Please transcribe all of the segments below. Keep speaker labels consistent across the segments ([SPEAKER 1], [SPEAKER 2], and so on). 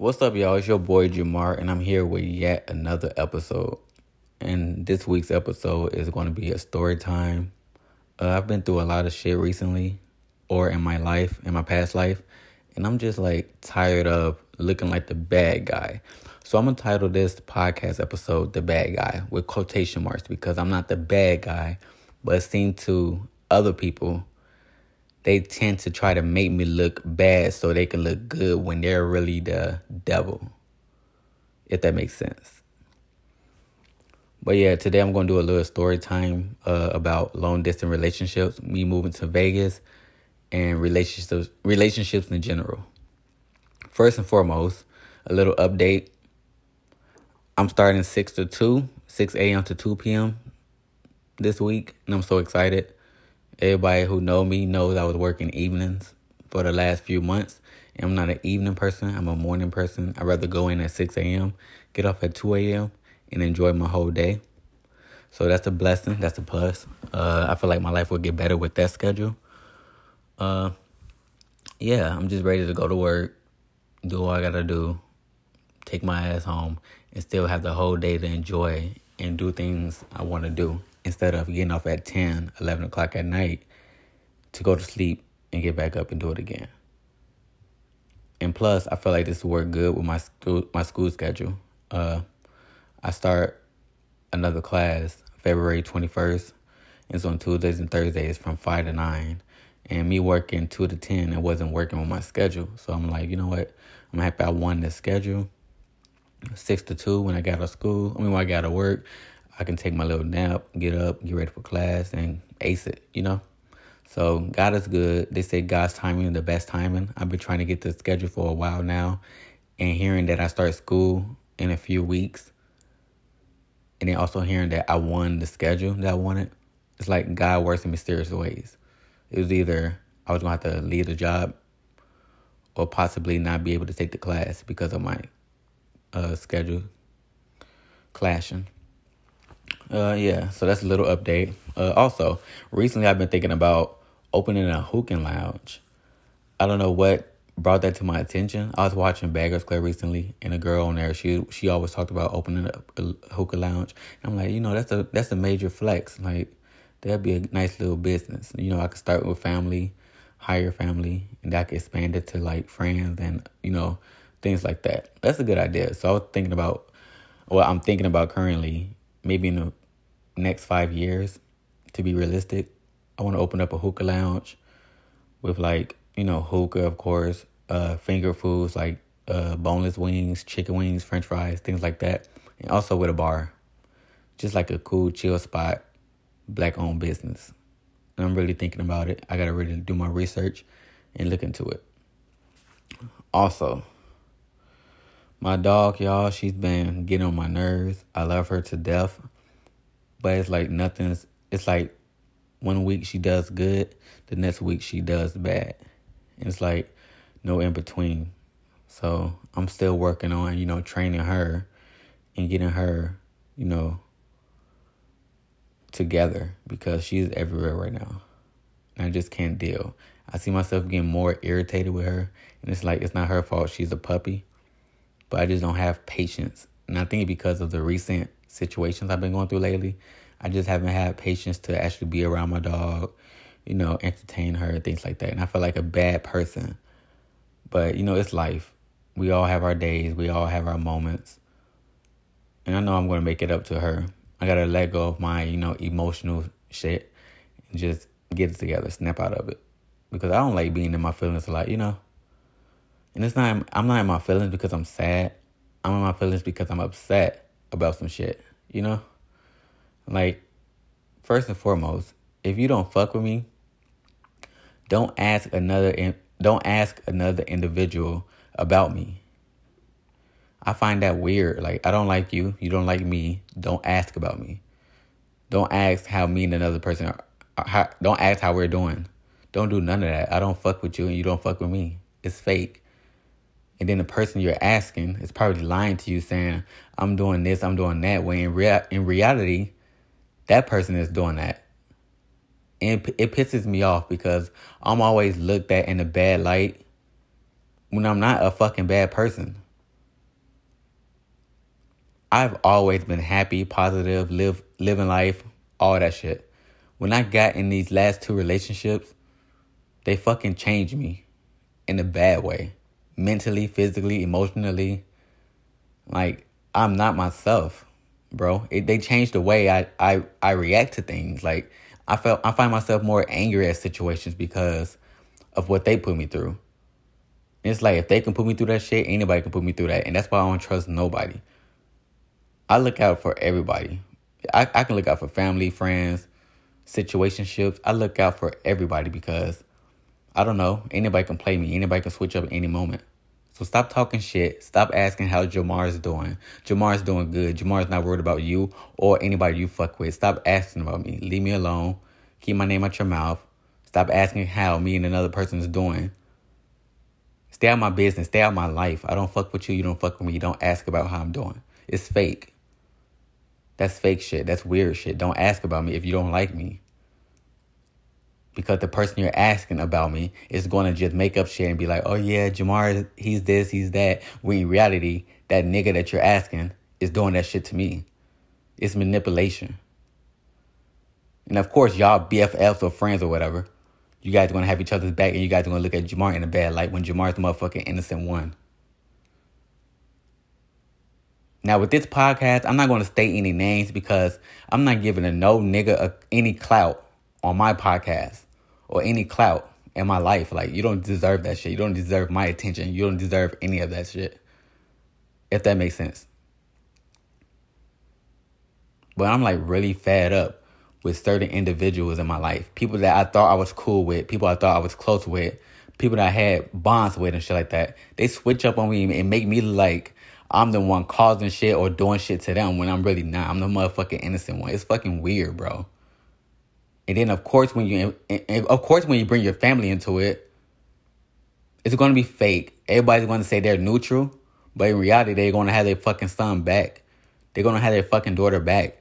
[SPEAKER 1] What's up, y'all? It's your boy Jamar, and I'm here with yet another episode. And this week's episode is going to be a story time. Uh, I've been through a lot of shit recently, or in my life, in my past life, and I'm just like tired of looking like the bad guy. So I'm gonna title this podcast episode "The Bad Guy" with quotation marks because I'm not the bad guy, but it seems to other people they tend to try to make me look bad so they can look good when they're really the devil. If that makes sense. But yeah, today I'm going to do a little story time uh, about long distance relationships, me moving to Vegas, and relationships relationships in general. First and foremost, a little update I'm starting 6 to 2, 6 a.m. to 2 p.m. this week, and I'm so excited. Everybody who know me knows I was working evenings for the last few months. I'm not an evening person, I'm a morning person. I'd rather go in at 6 a.m., get off at 2 a.m., and enjoy my whole day. So that's a blessing, that's a plus. Uh, I feel like my life will get better with that schedule. Uh, yeah, I'm just ready to go to work, do what I gotta do, take my ass home, and still have the whole day to enjoy and do things I want to do instead of getting off at 10, 11 o'clock at night to go to sleep and get back up and do it again. And plus, I feel like this will work good with my school, my school schedule. Uh, I start another class February 21st. It's on Tuesdays and Thursdays from 5 to 9. And me working 2 to 10, it wasn't working with my schedule. So I'm like, you know what? I'm happy I won this schedule six to two when I got out of school. I mean, when I got out of work, I can take my little nap, get up, get ready for class, and ace it, you know? So God is good. They say God's timing is the best timing. I've been trying to get the schedule for a while now. And hearing that I start school in a few weeks, and then also hearing that I won the schedule that I wanted, it's like God works in mysterious ways. It was either I was going to have to leave the job or possibly not be able to take the class because of my uh, schedule clashing. Uh, yeah, so that's a little update. Uh, also, recently I've been thinking about opening a hookah lounge. I don't know what brought that to my attention. I was watching Bad Girls Club recently, and a girl on there she she always talked about opening a, a hookah lounge. And I'm like, you know, that's a that's a major flex. Like that'd be a nice little business. You know, I could start with family, hire family, and I could expand it to like friends and you know things like that. That's a good idea. So I was thinking about, well, I'm thinking about currently, maybe in the next five years, to be realistic, I want to open up a hookah lounge with like, you know, hookah, of course, uh, finger foods like uh, boneless wings, chicken wings, french fries, things like that. And also with a bar. Just like a cool, chill spot, black owned business. And I'm really thinking about it. I got to really do my research and look into it. Also, my dog, y'all, she's been getting on my nerves. I love her to death. But it's like nothing's, it's like one week she does good, the next week she does bad. And it's like no in between. So I'm still working on, you know, training her and getting her, you know, together because she's everywhere right now. And I just can't deal. I see myself getting more irritated with her. And it's like, it's not her fault. She's a puppy but I just don't have patience. And I think because of the recent situations I've been going through lately, I just haven't had patience to actually be around my dog, you know, entertain her, things like that. And I feel like a bad person. But, you know, it's life. We all have our days, we all have our moments. And I know I'm going to make it up to her. I got to let go of my, you know, emotional shit and just get it together, snap out of it. Because I don't like being in my feelings a lot, you know. And it's not I'm not in my feelings because I'm sad. I'm in my feelings because I'm upset about some shit, you know? Like first and foremost, if you don't fuck with me, don't ask another don't ask another individual about me. I find that weird. Like I don't like you, you don't like me. Don't ask about me. Don't ask how me and another person are. How, don't ask how we're doing. Don't do none of that. I don't fuck with you and you don't fuck with me. It's fake. And then the person you're asking is probably lying to you saying, I'm doing this, I'm doing that. When in, rea- in reality, that person is doing that. And it pisses me off because I'm always looked at in a bad light when I'm not a fucking bad person. I've always been happy, positive, live living life, all that shit. When I got in these last two relationships, they fucking changed me in a bad way. Mentally, physically, emotionally. Like, I'm not myself, bro. It, they changed the way I, I, I react to things. Like, I felt I find myself more angry at situations because of what they put me through. It's like if they can put me through that shit, anybody can put me through that. And that's why I don't trust nobody. I look out for everybody. I, I can look out for family, friends, situationships. I look out for everybody because I don't know. Anybody can play me. Anybody can switch up at any moment. So stop talking shit. Stop asking how Jamar is doing. Jamar is doing good. Jamar is not worried about you or anybody you fuck with. Stop asking about me. Leave me alone. Keep my name out your mouth. Stop asking how me and another person is doing. Stay out my business. Stay out my life. I don't fuck with you. You don't fuck with me. You don't ask about how I'm doing. It's fake. That's fake shit. That's weird shit. Don't ask about me if you don't like me. Because the person you're asking about me is going to just make up shit and be like, oh yeah, Jamar, he's this, he's that. When in reality, that nigga that you're asking is doing that shit to me. It's manipulation. And of course, y'all BFFs or friends or whatever you guys are gonna have each other's back and you guys are gonna look at Jamar in a bad light when Jamar's the motherfucking innocent one. Now with this podcast, I'm not gonna state any names because I'm not giving a no nigga a, any clout on my podcast or any clout in my life. Like you don't deserve that shit. You don't deserve my attention. You don't deserve any of that shit. If that makes sense. But I'm like really fed up with certain individuals in my life. People that I thought I was cool with, people I thought I was close with, people that I had bonds with and shit like that. They switch up on me and make me like I'm the one causing shit or doing shit to them when I'm really not. I'm the motherfucking innocent one. It's fucking weird, bro. And then of course when you of course when you bring your family into it, it's gonna be fake. Everybody's gonna say they're neutral, but in reality they're gonna have their fucking son back. They're gonna have their fucking daughter back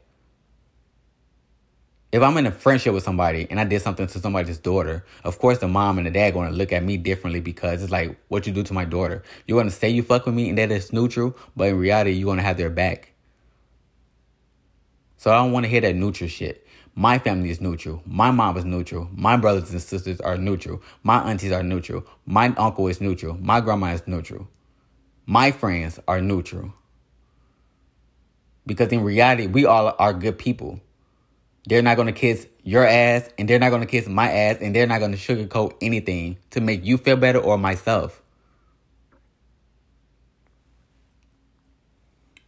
[SPEAKER 1] if I'm in a friendship with somebody and I did something to somebody's daughter, of course the mom and the dad are going to look at me differently because it's like what you do to my daughter. You're going to say you fuck with me and that it's neutral, but in reality you're going to have their back. So I don't want to hear that neutral shit. My family is neutral. My mom is neutral. My brothers and sisters are neutral. My aunties are neutral. My uncle is neutral. My grandma is neutral. My friends are neutral. Because in reality, we all are good people. They're not going to kiss your ass and they're not going to kiss my ass and they're not going to sugarcoat anything to make you feel better or myself.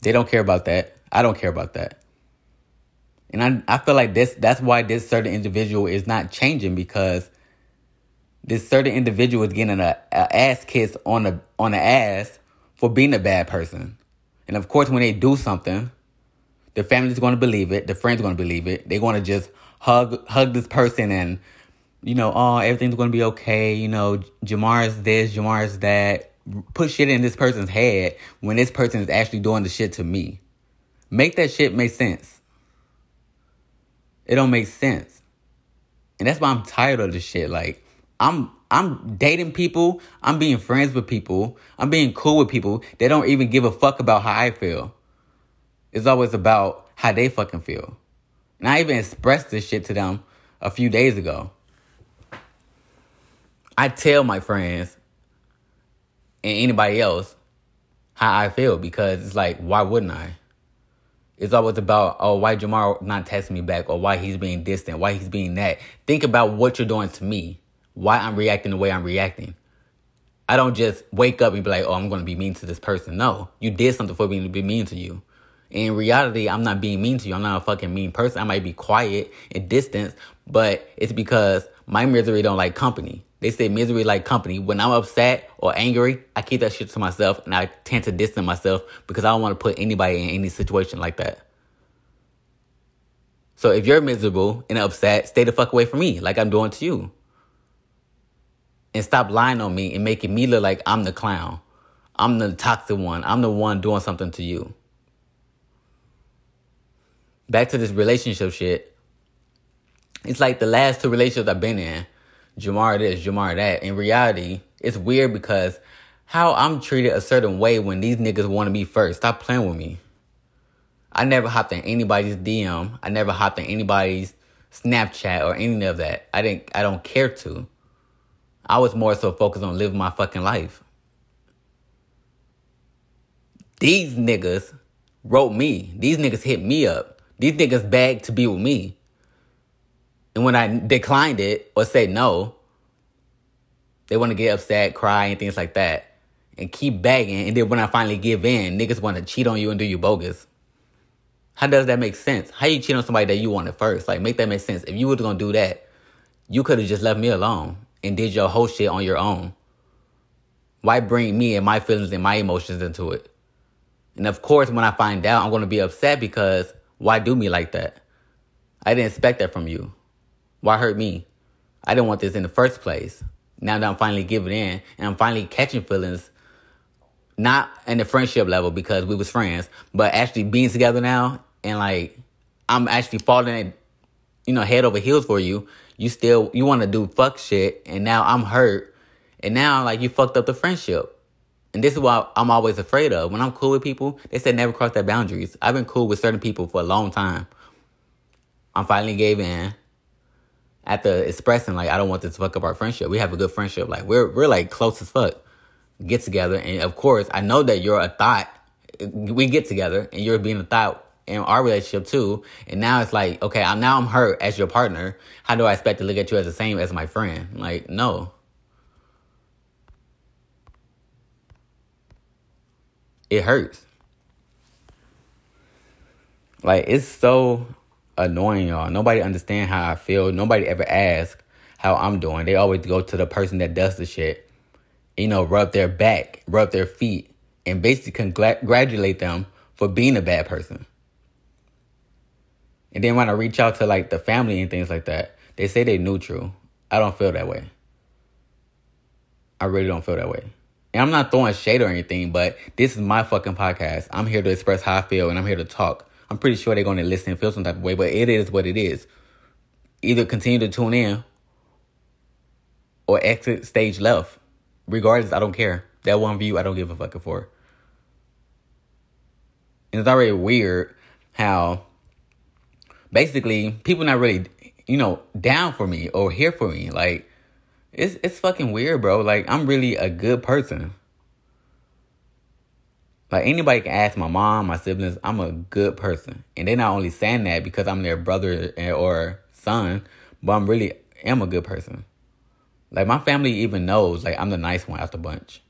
[SPEAKER 1] They don't care about that. I don't care about that. And I I feel like this that's why this certain individual is not changing because this certain individual is getting a, a ass kiss on the on the ass for being a bad person. And of course when they do something, the family's going to believe it. The friends going to believe it. They're going to just hug hug this person and you know, oh, everything's going to be okay. You know, Jamar's this, Jamar's that. Put shit in this person's head when this person is actually doing the shit to me. Make that shit make sense. It don't make sense. And that's why I'm tired of this shit. Like, I'm I'm dating people, I'm being friends with people, I'm being cool with people. They don't even give a fuck about how I feel. It's always about how they fucking feel. And I even expressed this shit to them a few days ago. I tell my friends and anybody else how I feel because it's like, why wouldn't I? It's always about, oh, why Jamar not texting me back or why he's being distant, why he's being that. Think about what you're doing to me, why I'm reacting the way I'm reacting. I don't just wake up and be like, oh, I'm going to be mean to this person. No, you did something for me to be mean to you. In reality, I'm not being mean to you. I'm not a fucking mean person. I might be quiet and distant, but it's because my misery don't like company. They say misery like company. When I'm upset or angry, I keep that shit to myself and I tend to distance myself because I don't want to put anybody in any situation like that. So if you're miserable and upset, stay the fuck away from me like I'm doing to you. And stop lying on me and making me look like I'm the clown. I'm the toxic one. I'm the one doing something to you back to this relationship shit. It's like the last two relationships I've been in, Jamar this, Jamar that. In reality, it's weird because how I'm treated a certain way when these niggas want to be first. Stop playing with me. I never hopped in anybody's DM. I never hopped in anybody's Snapchat or any of that. I didn't I don't care to. I was more so focused on living my fucking life. These niggas wrote me. These niggas hit me up. These niggas begged to be with me. And when I declined it or said no, they want to get upset, cry, and things like that. And keep begging. And then when I finally give in, niggas want to cheat on you and do you bogus. How does that make sense? How you cheat on somebody that you wanted first? Like, make that make sense. If you were gonna do that, you could have just left me alone and did your whole shit on your own. Why bring me and my feelings and my emotions into it? And of course, when I find out, I'm gonna be upset because why do me like that? I didn't expect that from you. Why hurt me? I didn't want this in the first place. Now that I'm finally giving in and I'm finally catching feelings, not in the friendship level because we was friends, but actually being together now and like I'm actually falling, you know, head over heels for you. You still you want to do fuck shit, and now I'm hurt, and now like you fucked up the friendship. And this is what I'm always afraid of. When I'm cool with people, they said never cross their boundaries. I've been cool with certain people for a long time. I'm finally gave in after expressing like I don't want this to fuck up our friendship. We have a good friendship. Like we're we're like close as fuck. Get together, and of course I know that you're a thought. We get together, and you're being a thought in our relationship too. And now it's like, okay, I'm now I'm hurt as your partner. How do I expect to look at you as the same as my friend? Like, no. It hurts. Like it's so annoying, y'all. Nobody understand how I feel. Nobody ever ask how I'm doing. They always go to the person that does the shit. You know, rub their back, rub their feet, and basically congratulate them for being a bad person. And then when I reach out to like the family and things like that, they say they neutral. I don't feel that way. I really don't feel that way. And I'm not throwing shade or anything, but this is my fucking podcast. I'm here to express how I feel and I'm here to talk. I'm pretty sure they're going to listen and feel some type of way, but it is what it is. Either continue to tune in or exit stage left. Regardless, I don't care. That one view, I don't give a fuck for. And it's already weird how basically people not really, you know, down for me or here for me. Like it's it's fucking weird, bro. Like I'm really a good person. Like anybody can ask my mom, my siblings, I'm a good person. And they're not only saying that because I'm their brother or son, but I'm really am a good person. Like my family even knows like I'm the nice one out the bunch.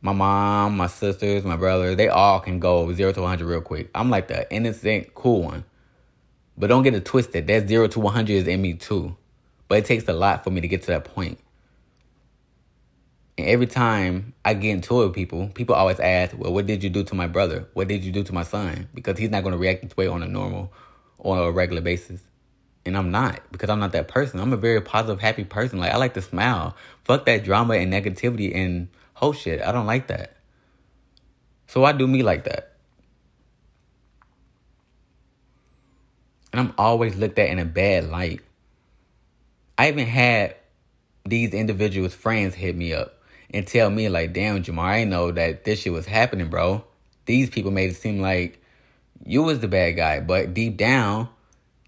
[SPEAKER 1] My mom, my sisters, my brother, they all can go zero to 100 real quick. I'm like the innocent, cool one. But don't get it twisted. That zero to 100 is in me too. But it takes a lot for me to get to that point. And every time I get into it with people, people always ask, well, what did you do to my brother? What did you do to my son? Because he's not going to react this way on a normal or a regular basis. And I'm not because I'm not that person. I'm a very positive, happy person. Like I like to smile. Fuck that drama and negativity and whole shit. I don't like that. So I do me like that. And I'm always looked at in a bad light. I even had these individuals' friends hit me up and tell me like, damn, Jamar, I know that this shit was happening, bro. These people made it seem like you was the bad guy, but deep down,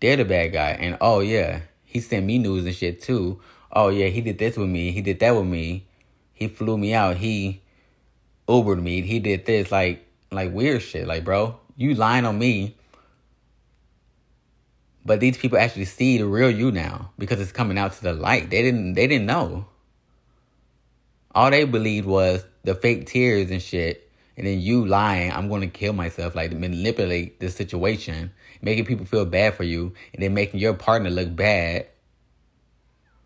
[SPEAKER 1] they're the bad guy. And oh yeah, he sent me news and shit too. Oh yeah, he did this with me. He did that with me. He flew me out. He Ubered me. He did this. Like like weird shit. Like bro, you lying on me. But these people actually see the real you now because it's coming out to the light. They didn't they didn't know. All they believed was the fake tears and shit. And then you lying, I'm going to kill myself, like manipulate the situation, making people feel bad for you, and then making your partner look bad,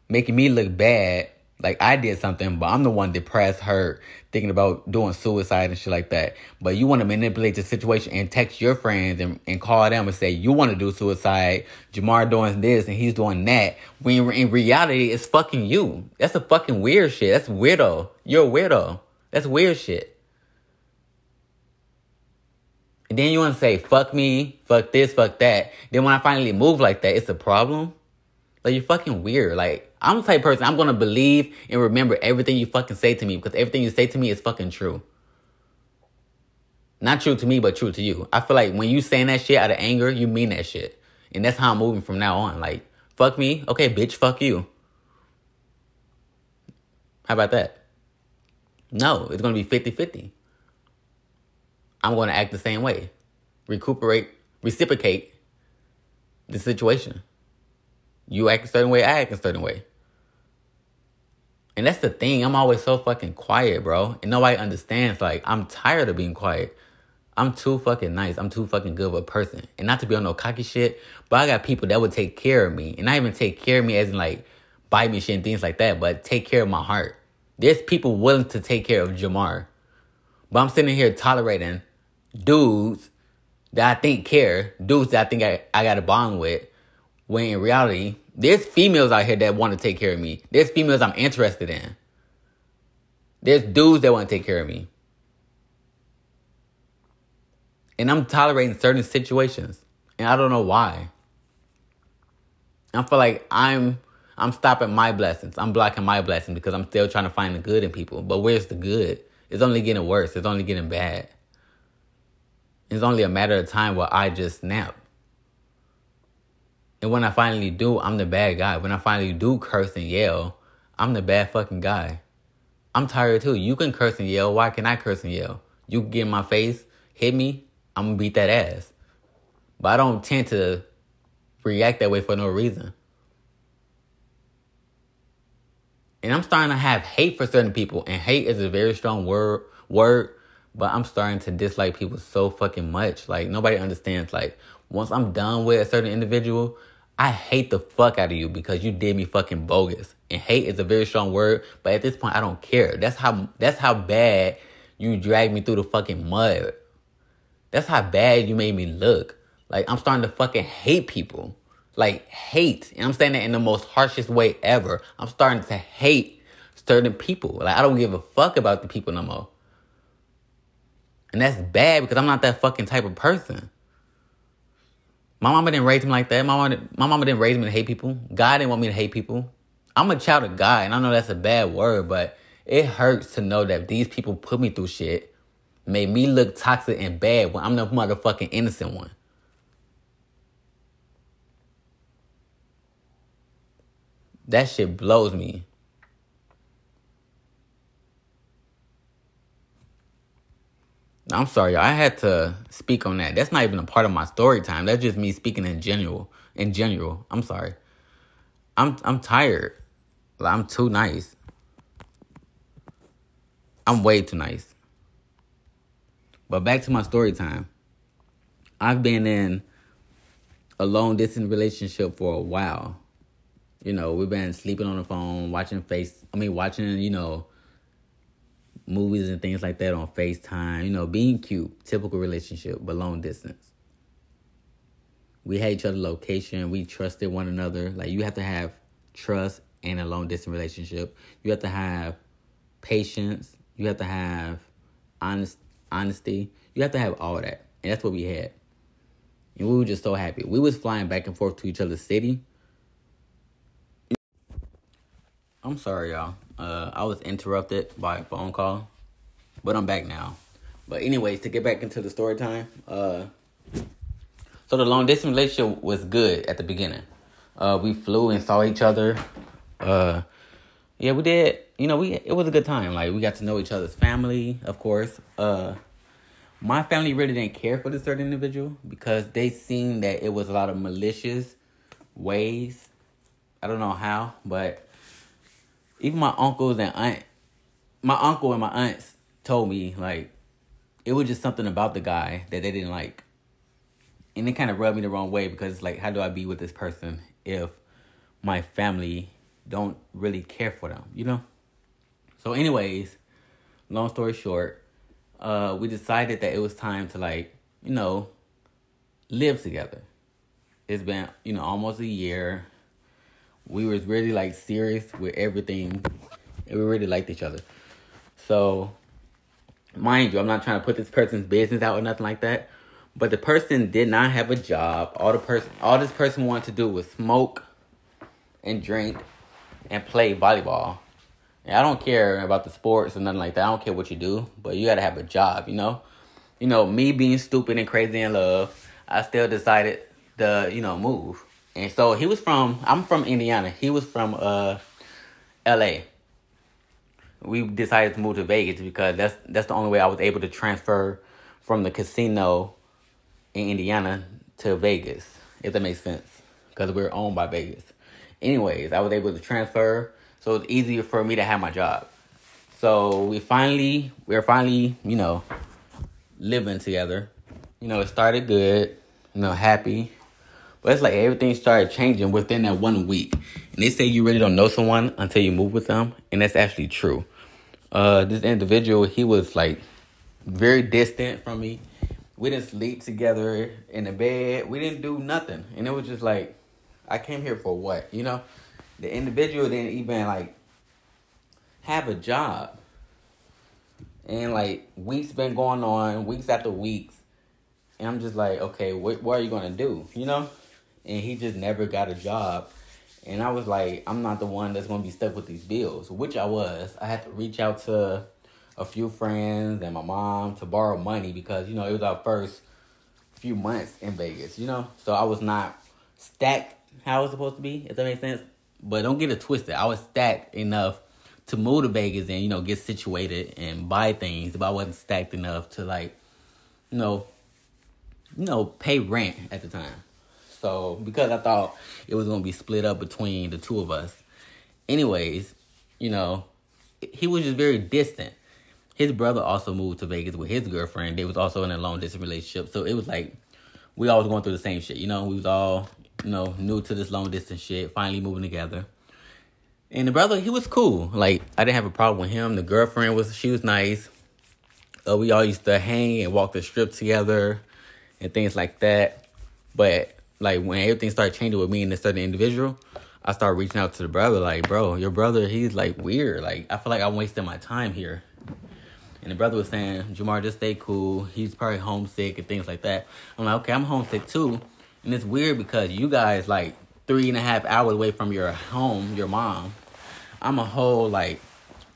[SPEAKER 1] making me look bad like I did something, but I'm the one depressed, hurt, thinking about doing suicide and shit like that. But you want to manipulate the situation and text your friends and, and call them and say you want to do suicide. Jamar doing this and he's doing that. When in reality, it's fucking you. That's a fucking weird shit. That's weirdo. You're a weirdo. That's weird shit. And then you want to say fuck me, fuck this, fuck that. Then when I finally move like that, it's a problem. Like you're fucking weird. Like I'm the type of person I'm gonna believe and remember everything you fucking say to me because everything you say to me is fucking true. Not true to me, but true to you. I feel like when you saying that shit out of anger, you mean that shit. And that's how I'm moving from now on. Like, fuck me. Okay, bitch, fuck you. How about that? No, it's to be 50 50. I'm to act the same way. Recuperate, reciprocate the situation. You act a certain way, I act a certain way. And that's the thing. I'm always so fucking quiet, bro. And nobody understands. Like, I'm tired of being quiet. I'm too fucking nice. I'm too fucking good of a person. And not to be on no cocky shit, but I got people that would take care of me. And not even take care of me as in like buy me shit and things like that, but take care of my heart. There's people willing to take care of Jamar. But I'm sitting here tolerating dudes that I think care, dudes that I think I, I got a bond with, when in reality, there's females out here that want to take care of me. There's females I'm interested in. There's dudes that want to take care of me. And I'm tolerating certain situations. And I don't know why. I feel like I'm I'm stopping my blessings. I'm blocking my blessings because I'm still trying to find the good in people. But where's the good? It's only getting worse. It's only getting bad. It's only a matter of time where I just snap. And when I finally do, I'm the bad guy. When I finally do curse and yell, I'm the bad fucking guy. I'm tired too. You can curse and yell. Why can't I curse and yell? You get in my face, hit me, I'm gonna beat that ass. But I don't tend to react that way for no reason. And I'm starting to have hate for certain people, and hate is a very strong word word, but I'm starting to dislike people so fucking much. Like nobody understands like once I'm done with a certain individual, I hate the fuck out of you because you did me fucking bogus. And hate is a very strong word, but at this point I don't care. That's how that's how bad you dragged me through the fucking mud. That's how bad you made me look. Like I'm starting to fucking hate people. Like hate. And I'm saying that in the most harshest way ever. I'm starting to hate certain people. Like I don't give a fuck about the people no more. And that's bad because I'm not that fucking type of person. My mama didn't raise me like that. My mama, my mama didn't raise me to hate people. God didn't want me to hate people. I'm a child of God, and I know that's a bad word, but it hurts to know that these people put me through shit, made me look toxic and bad when I'm the motherfucking innocent one. That shit blows me. I'm sorry, I had to speak on that. That's not even a part of my story time. That's just me speaking in general. In general, I'm sorry. I'm I'm tired. I'm too nice. I'm way too nice. But back to my story time. I've been in a long distance relationship for a while. You know, we've been sleeping on the phone, watching face I mean watching, you know, movies and things like that on FaceTime, you know, being cute, typical relationship, but long distance. We had each other location, we trusted one another. Like you have to have trust in a long distance relationship. You have to have patience, you have to have honest honesty. You have to have all that. And that's what we had. And we were just so happy. We was flying back and forth to each other's city. I'm sorry, y'all. Uh, I was interrupted by a phone call, but I'm back now. But anyways, to get back into the story time, uh, so the long distance relationship was good at the beginning. Uh, we flew and saw each other. Uh, yeah, we did. You know, we it was a good time. Like we got to know each other's family, of course. Uh, my family really didn't care for this certain individual because they seen that it was a lot of malicious ways. I don't know how, but even my uncles and aunt, my uncle and my aunts told me like it was just something about the guy that they didn't like, and it kind of rubbed me the wrong way because like, how do I be with this person if my family don't really care for them, you know? So, anyways, long story short, uh, we decided that it was time to like, you know, live together. It's been, you know, almost a year we was really like serious with everything and we really liked each other. So mind you i'm not trying to put this person's business out or nothing like that but the person did not have a job. All the person all this person wanted to do was smoke and drink and play volleyball. And i don't care about the sports or nothing like that. I don't care what you do but you gotta have a job you know? You know, me being stupid and crazy in love, I still decided to, you know, move. And so he was from I'm from Indiana. He was from uh LA. We decided to move to Vegas because that's that's the only way I was able to transfer from the casino in Indiana to Vegas, if that makes sense. Because we are owned by Vegas. Anyways, I was able to transfer, so it's easier for me to have my job. So we finally, we are finally, you know, living together. You know, it started good, you know, happy. It's like everything started changing within that one week. And they say you really don't know someone until you move with them. And that's actually true. Uh, this individual, he was like very distant from me. We didn't sleep together in the bed. We didn't do nothing. And it was just like, I came here for what? You know? The individual didn't even like have a job. And like weeks been going on, weeks after weeks. And I'm just like, okay, what, what are you gonna do? You know? And he just never got a job. And I was like, I'm not the one that's gonna be stuck with these bills, which I was. I had to reach out to a few friends and my mom to borrow money because, you know, it was our first few months in Vegas, you know? So I was not stacked how it was supposed to be, if that makes sense. But don't get it twisted. I was stacked enough to move to Vegas and, you know, get situated and buy things, but I wasn't stacked enough to like, you know, you know, pay rent at the time. So because I thought it was gonna be split up between the two of us. Anyways, you know, he was just very distant. His brother also moved to Vegas with his girlfriend. They was also in a long distance relationship. So it was like we all was going through the same shit. You know, we was all, you know, new to this long distance shit, finally moving together. And the brother, he was cool. Like I didn't have a problem with him. The girlfriend was she was nice. Uh, we all used to hang and walk the strip together and things like that. But like when everything started changing with me and this certain individual, I started reaching out to the brother, like, bro, your brother, he's like weird. Like I feel like I'm wasting my time here. And the brother was saying, Jamar, just stay cool. He's probably homesick and things like that. I'm like, okay, I'm homesick too. And it's weird because you guys like three and a half hours away from your home, your mom. I'm a whole like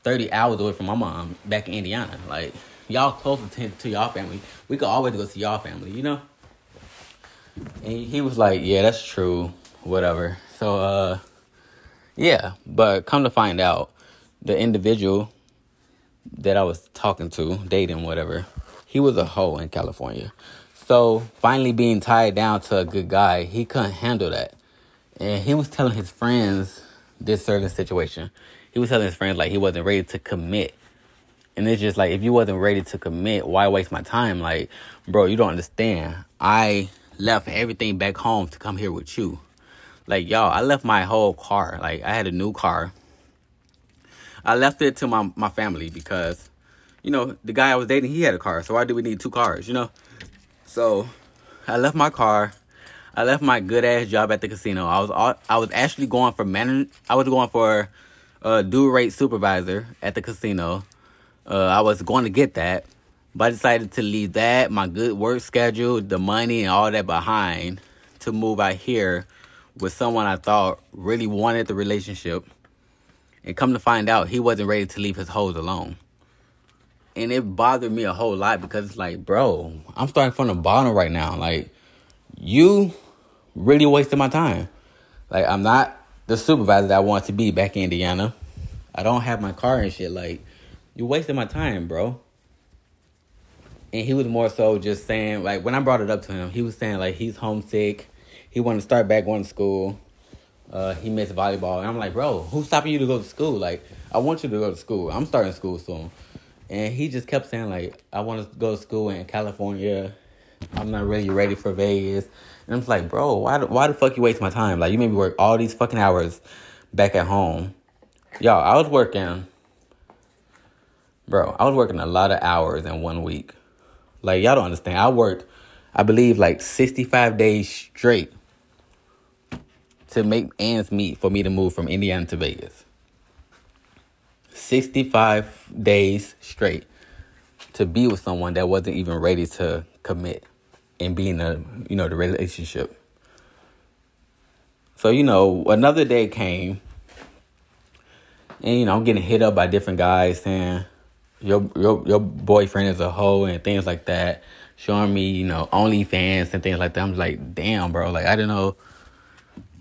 [SPEAKER 1] 30 hours away from my mom back in Indiana. Like, y'all closer to, to y'all family. We could always go see y'all family, you know? And he was like, yeah, that's true. Whatever. So, uh, yeah. But come to find out, the individual that I was talking to, dating, whatever, he was a hoe in California. So, finally being tied down to a good guy, he couldn't handle that. And he was telling his friends this certain situation. He was telling his friends like he wasn't ready to commit. And it's just like if you wasn't ready to commit, why waste my time? Like, bro, you don't understand. I left everything back home to come here with you. Like, y'all, I left my whole car. Like, I had a new car. I left it to my, my family because, you know, the guy I was dating, he had a car. So why do we need two cars, you know? So I left my car. I left my good ass job at the casino. I was I was actually going for man. I was going for a dual rate supervisor at the casino. Uh, I was going to get that, but I decided to leave that, my good work schedule, the money, and all that behind to move out here with someone I thought really wanted the relationship. And come to find out, he wasn't ready to leave his hoes alone. And it bothered me a whole lot because it's like, bro, I'm starting from the bottom right now. Like, you really wasted my time. Like I'm not the supervisor that I want to be back in Indiana. I don't have my car and shit. Like you wasted my time, bro. And he was more so just saying like when I brought it up to him, he was saying like he's homesick. He wanted to start back going to school. Uh, he missed volleyball, and I'm like, bro, who's stopping you to go to school? Like, I want you to go to school. I'm starting school soon. And he just kept saying like, I want to go to school in California. I'm not really ready for Vegas. And I'm just like, bro, why, why the fuck you waste my time? Like, you made me work all these fucking hours back at home. Y'all, I was working, bro, I was working a lot of hours in one week. Like, y'all don't understand. I worked, I believe, like 65 days straight to make ends meet for me to move from Indiana to Vegas. 65 days straight to be with someone that wasn't even ready to commit and be in a you know the relationship. So you know another day came, and you know I'm getting hit up by different guys saying, your your your boyfriend is a hoe and things like that, showing me you know OnlyFans and things like that. I'm like, damn, bro, like I didn't know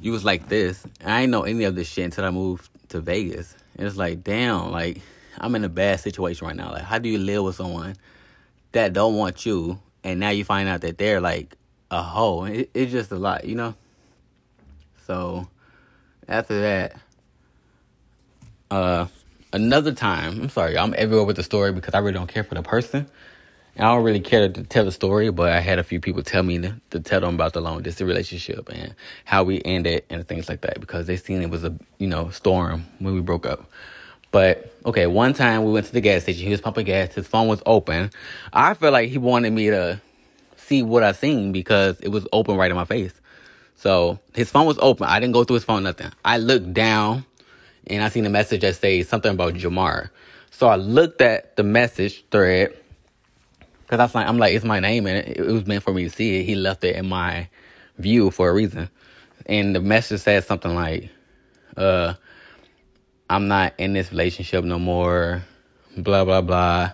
[SPEAKER 1] you was like this. I didn't know any of this shit until I moved to Vegas. And it's like, damn, like I'm in a bad situation right now. Like, how do you live with someone that don't want you, and now you find out that they're like a hoe? It, it's just a lot, you know. So after that, uh, another time. I'm sorry, I'm everywhere with the story because I really don't care for the person. And I don't really care to tell the story, but I had a few people tell me to, to tell them about the long distance relationship and how we ended and things like that because they seen it was a you know storm when we broke up. But okay, one time we went to the gas station. He was pumping gas. His phone was open. I feel like he wanted me to see what I seen because it was open right in my face. So his phone was open. I didn't go through his phone, nothing. I looked down and I seen a message that says something about Jamar. So I looked at the message thread because I was like, I'm like, it's my name and it, it was meant for me to see it. He left it in my view for a reason. And the message said something like, uh, I'm not in this relationship no more, blah, blah, blah.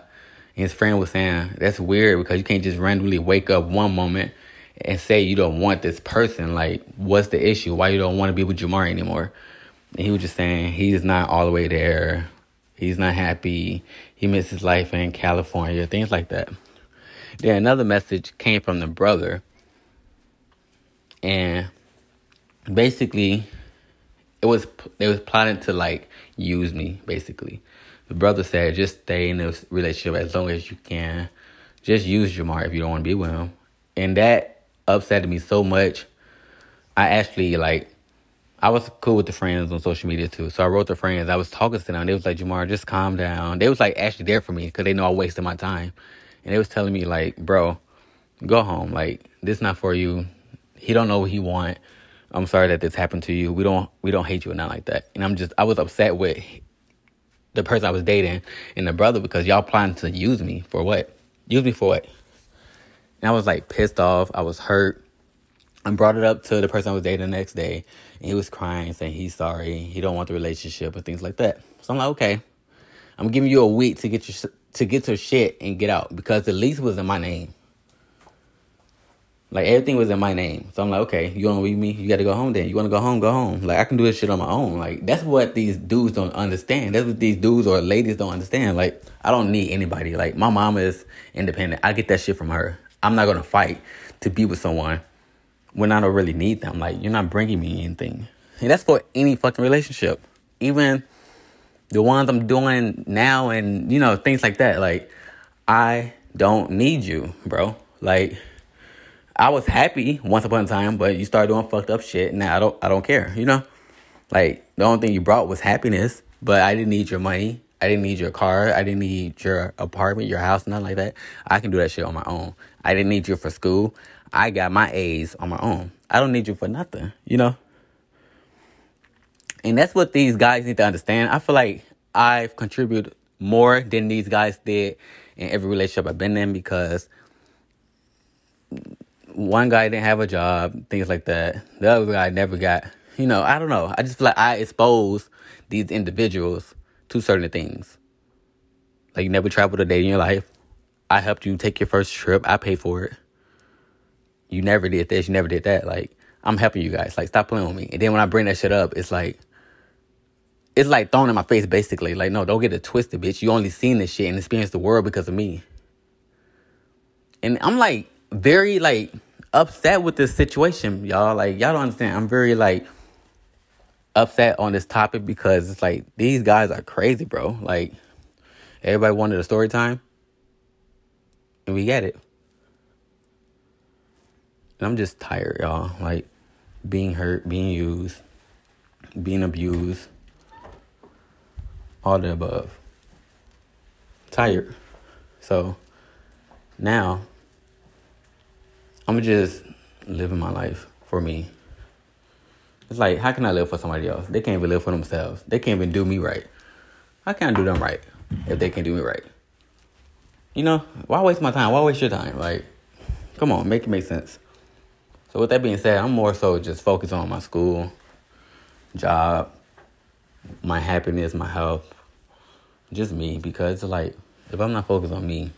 [SPEAKER 1] And his friend was saying, that's weird because you can't just randomly wake up one moment and say you don't want this person. Like, what's the issue? Why you don't want to be with Jamar anymore? He was just saying he's not all the way there. He's not happy. He misses life in California, things like that. Then another message came from the brother. And basically, it was they was plotting to like use me basically. The brother said, just stay in this relationship as long as you can. Just use Jamar if you don't want to be with him. And that upset me so much. I actually like I was cool with the friends on social media too. So I wrote the friends. I was talking to them. They was like, Jamar, just calm down. They was like actually there for me because they know I wasted my time. And they was telling me like, bro, go home. Like this not for you. He don't know what he want. I'm sorry that this happened to you. We don't we don't hate you or not like that. And I'm just I was upset with the person I was dating and the brother because y'all planning to use me for what? Use me for what? And I was like pissed off. I was hurt. I brought it up to the person I was dating the next day, and he was crying, saying he's sorry, he don't want the relationship and things like that. So I'm like, okay, I'm giving you a week to get your to get your shit and get out because the lease was in my name. Like everything was in my name. So I'm like, okay, you wanna leave me? You gotta go home then. You wanna go home, go home. Like I can do this shit on my own. Like that's what these dudes don't understand. That's what these dudes or ladies don't understand. Like I don't need anybody. Like my mom is independent. I get that shit from her. I'm not gonna fight to be with someone when I don't really need them. Like you're not bringing me anything. And that's for any fucking relationship. Even the ones I'm doing now and you know, things like that. Like I don't need you, bro. Like I was happy once upon a time, but you start doing fucked up shit. Now I don't I don't care, you know? Like the only thing you brought was happiness, but I didn't need your money. I didn't need your car. I didn't need your apartment, your house, nothing like that. I can do that shit on my own. I didn't need you for school. I got my A's on my own. I don't need you for nothing, you know? And that's what these guys need to understand. I feel like I've contributed more than these guys did in every relationship I've been in because one guy didn't have a job, things like that. The other guy never got, you know, I don't know. I just feel like I expose these individuals to certain things. Like you never traveled a day in your life. I helped you take your first trip. I paid for it. You never did this. You never did that. Like I'm helping you guys. Like stop playing with me. And then when I bring that shit up, it's like it's like thrown in my face basically. Like no, don't get it twisted, bitch. You only seen this shit and experienced the world because of me. And I'm like very like upset with this situation, y'all. Like, y'all don't understand. I'm very like upset on this topic because it's like these guys are crazy, bro. Like, everybody wanted a story time, and we get it. And I'm just tired, y'all. Like, being hurt, being used, being abused, all the above. Tired. So, now I'm just living my life for me. It's like, how can I live for somebody else? They can't even live for themselves. They can't even do me right. I can't do them right if they can't do me right. You know, why waste my time? Why waste your time? Like, come on, make it make sense. So with that being said, I'm more so just focused on my school, job, my happiness, my health, just me. Because like, if I'm not focused on me,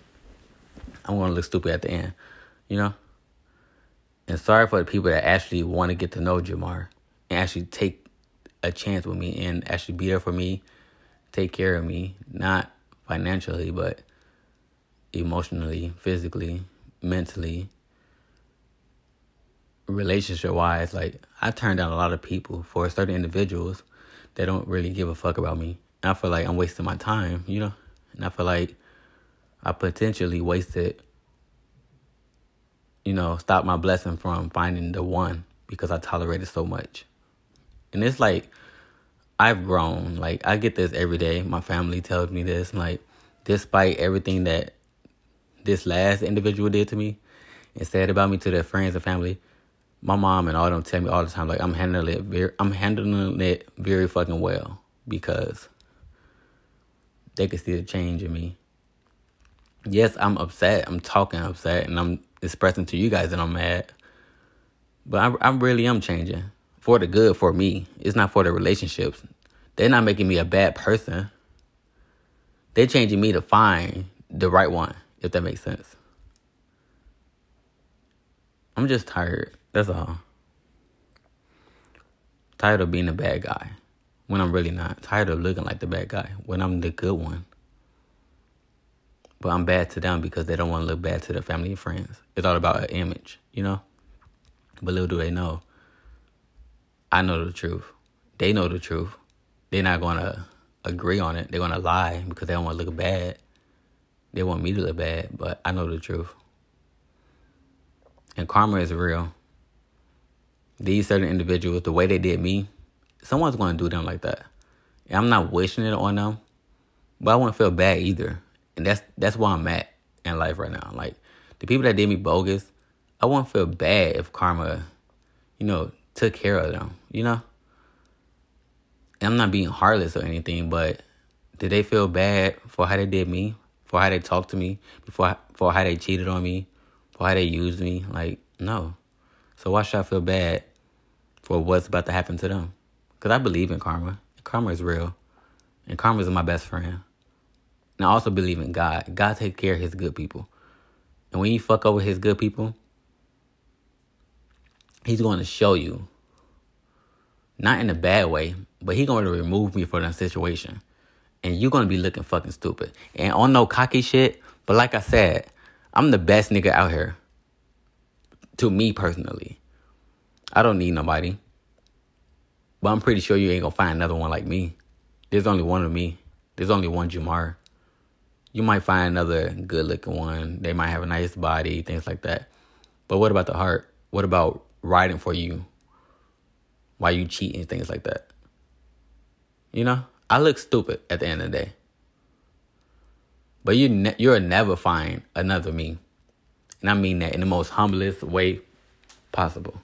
[SPEAKER 1] I'm gonna look stupid at the end, you know. And sorry for the people that actually want to get to know Jamar and actually take a chance with me and actually be there for me, take care of me, not financially, but emotionally, physically, mentally, relationship wise. Like I turned down a lot of people for certain individuals that don't really give a fuck about me. And I feel like I'm wasting my time, you know? And I feel like I potentially wasted, you know, stop my blessing from finding the one because I tolerated so much. And it's like I've grown. Like I get this every day. My family tells me this. Like despite everything that this last individual did to me and said about me to their friends and family, my mom and all them tell me all the time like I'm handling it very I'm handling it very fucking well because they can see the change in me. Yes, I'm upset. I'm talking upset and I'm expressing to you guys that I'm mad. But I, I really am changing for the good for me. It's not for the relationships. They're not making me a bad person. They're changing me to find the right one, if that makes sense. I'm just tired. That's all. Tired of being a bad guy when I'm really not. Tired of looking like the bad guy when I'm the good one. But I'm bad to them because they don't want to look bad to their family and friends. It's all about an image, you know? But little do they know, I know the truth. They know the truth. They're not going to agree on it. They're going to lie because they don't want to look bad. They want me to look bad, but I know the truth. And karma is real these certain individuals, the way they did me, someone's going to do them like that. And I'm not wishing it on them, but I wouldn't feel bad either. And that's that's where I'm at in life right now. Like the people that did me bogus, I wouldn't feel bad if karma, you know, took care of them. You know. And I'm not being heartless or anything, but did they feel bad for how they did me, for how they talked to me, before for how they cheated on me, for how they used me? Like no. So why should I feel bad for what's about to happen to them. Because I believe in karma. Karma is real. And karma is my best friend. And I also believe in God. God takes care of his good people. And when you fuck over his good people, he's going to show you. Not in a bad way, but he's going to remove me from that situation. And you're going to be looking fucking stupid. And on no cocky shit, but like I said, I'm the best nigga out here. To me personally. I don't need nobody. But I'm pretty sure you ain't gonna find another one like me. There's only one of me. There's only one Jamar. You might find another good looking one. They might have a nice body, things like that. But what about the heart? What about riding for you? Why you cheating, things like that? You know, I look stupid at the end of the day. But you ne- you'll never find another me. And I mean that in the most humblest way possible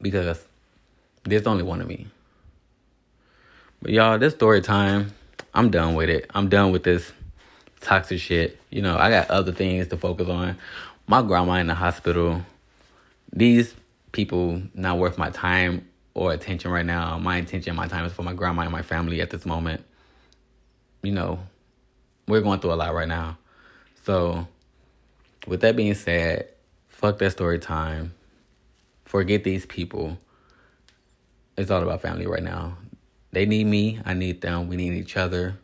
[SPEAKER 1] because there's only one of me. But y'all, this story time, I'm done with it. I'm done with this toxic shit. You know, I got other things to focus on. My grandma in the hospital. These people not worth my time or attention right now. My attention, my time is for my grandma and my family at this moment. You know, we're going through a lot right now. So, with that being said, fuck that story time forget these people. It's all about family right now. They need me. I need them. We need each other.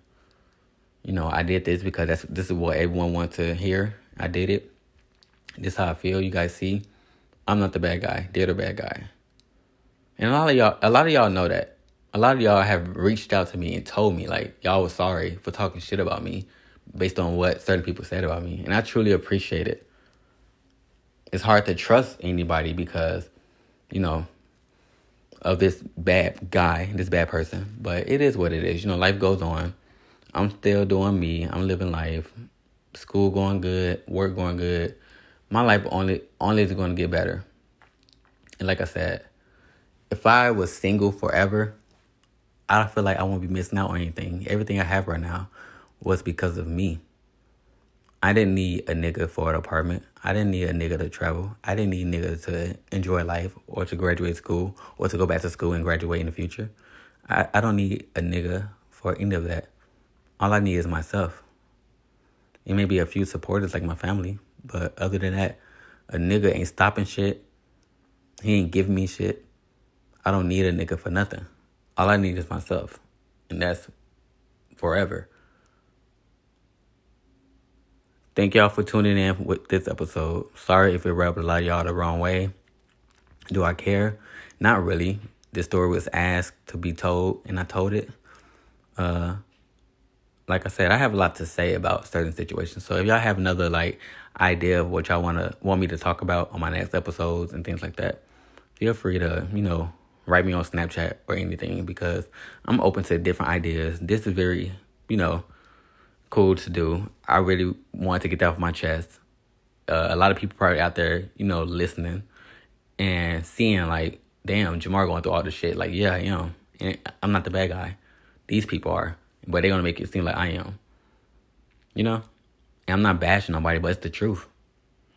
[SPEAKER 1] You know, I did this because that's this is what everyone wants to hear. I did it. This is how I feel. You guys see, I'm not the bad guy. They're the bad guy. And a lot of y'all, a lot of y'all know that. A lot of y'all have reached out to me and told me like y'all was sorry for talking shit about me based on what certain people said about me, and I truly appreciate it. It's hard to trust anybody because you know, of this bad guy, this bad person. But it is what it is. You know, life goes on. I'm still doing me. I'm living life. School going good, work going good. My life only only is going to get better. And like I said, if I was single forever, I don't feel like I won't be missing out on anything. Everything I have right now was because of me. I didn't need a nigga for an apartment. I didn't need a nigga to travel. I didn't need a nigga to enjoy life or to graduate school or to go back to school and graduate in the future. I, I don't need a nigga for any of that. All I need is myself. It may be a few supporters like my family, but other than that, a nigga ain't stopping shit. He ain't giving me shit. I don't need a nigga for nothing. All I need is myself. And that's forever. Thank y'all for tuning in with this episode. Sorry if it rubbed a lot of y'all the wrong way. Do I care? Not really. This story was asked to be told, and I told it. Uh, like I said, I have a lot to say about certain situations. So if y'all have another like idea of what y'all wanna want me to talk about on my next episodes and things like that, feel free to you know write me on Snapchat or anything because I'm open to different ideas. This is very you know cool to do. I really want to get that off my chest. Uh, a lot of people probably out there, you know, listening and seeing like, damn, Jamar going through all this shit. Like, yeah, I am. And I'm not the bad guy. These people are but they're gonna make it seem like I am. You know? And I'm not bashing nobody, but it's the truth.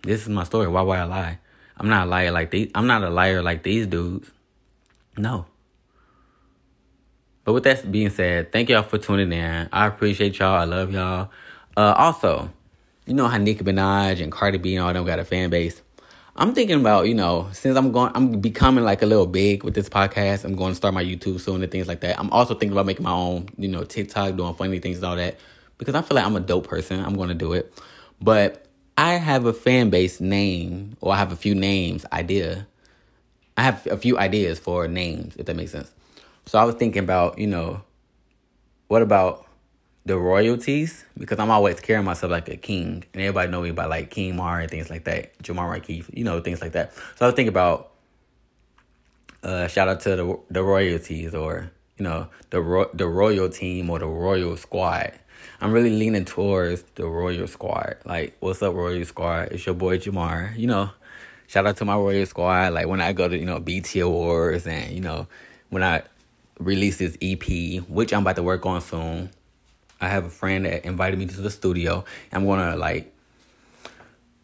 [SPEAKER 1] This is my story. Why would I lie? I'm not a liar like these. I'm not a liar like these dudes. No. But with that being said, thank y'all for tuning in. I appreciate y'all. I love y'all. Uh, also, you know how Nicki Minaj and Cardi B and all them got a fan base. I'm thinking about, you know, since I'm going, I'm becoming like a little big with this podcast. I'm going to start my YouTube soon and things like that. I'm also thinking about making my own, you know, TikTok, doing funny things and all that because I feel like I'm a dope person. I'm going to do it. But I have a fan base name, or I have a few names idea. I have a few ideas for names, if that makes sense. So I was thinking about, you know, what about the royalties because I'm always carrying myself like a king, and everybody know me by like King Mar and things like that, Jamar Keith, you know, things like that. So I was thinking about uh, shout out to the the royalties or you know the ro- the royal team or the royal squad. I'm really leaning towards the royal squad. Like, what's up, royal squad? It's your boy Jamar. You know, shout out to my royal squad. Like when I go to you know BET Awards and you know when I release this EP, which I'm about to work on soon. I have a friend that invited me to the studio. I'm gonna like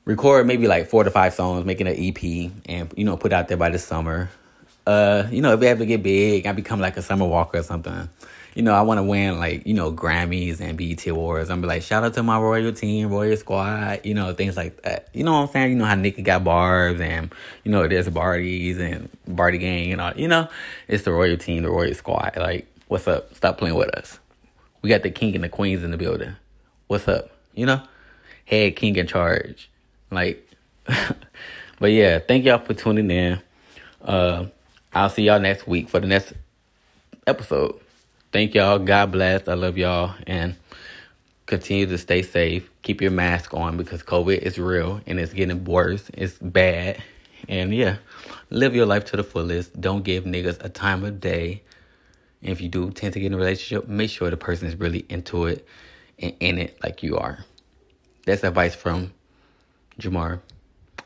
[SPEAKER 1] record maybe like four to five songs, making an EP, and you know put out there by the summer. Uh, you know if we ever get big, I become like a Summer Walker or something. You know, I want to win like you know Grammys and BET awards. I'm be like, shout out to my royal team, royal squad. You know things like that. You know what I'm saying? You know how Nicki got bars and you know there's Barties and Bardi Gang and all. You know, it's the royal team, the royal squad. Like, what's up? Stop playing with us. We got the king and the queens in the building. What's up? You know? Head king in charge. Like, but yeah, thank y'all for tuning in. Uh, I'll see y'all next week for the next episode. Thank y'all. God bless. I love y'all. And continue to stay safe. Keep your mask on because COVID is real and it's getting worse. It's bad. And yeah, live your life to the fullest. Don't give niggas a time of day. And if you do tend to get in a relationship, make sure the person is really into it and in it like you are. That's advice from Jamar.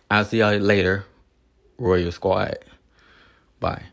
[SPEAKER 1] I'll see y'all later, Royal Squad. Bye.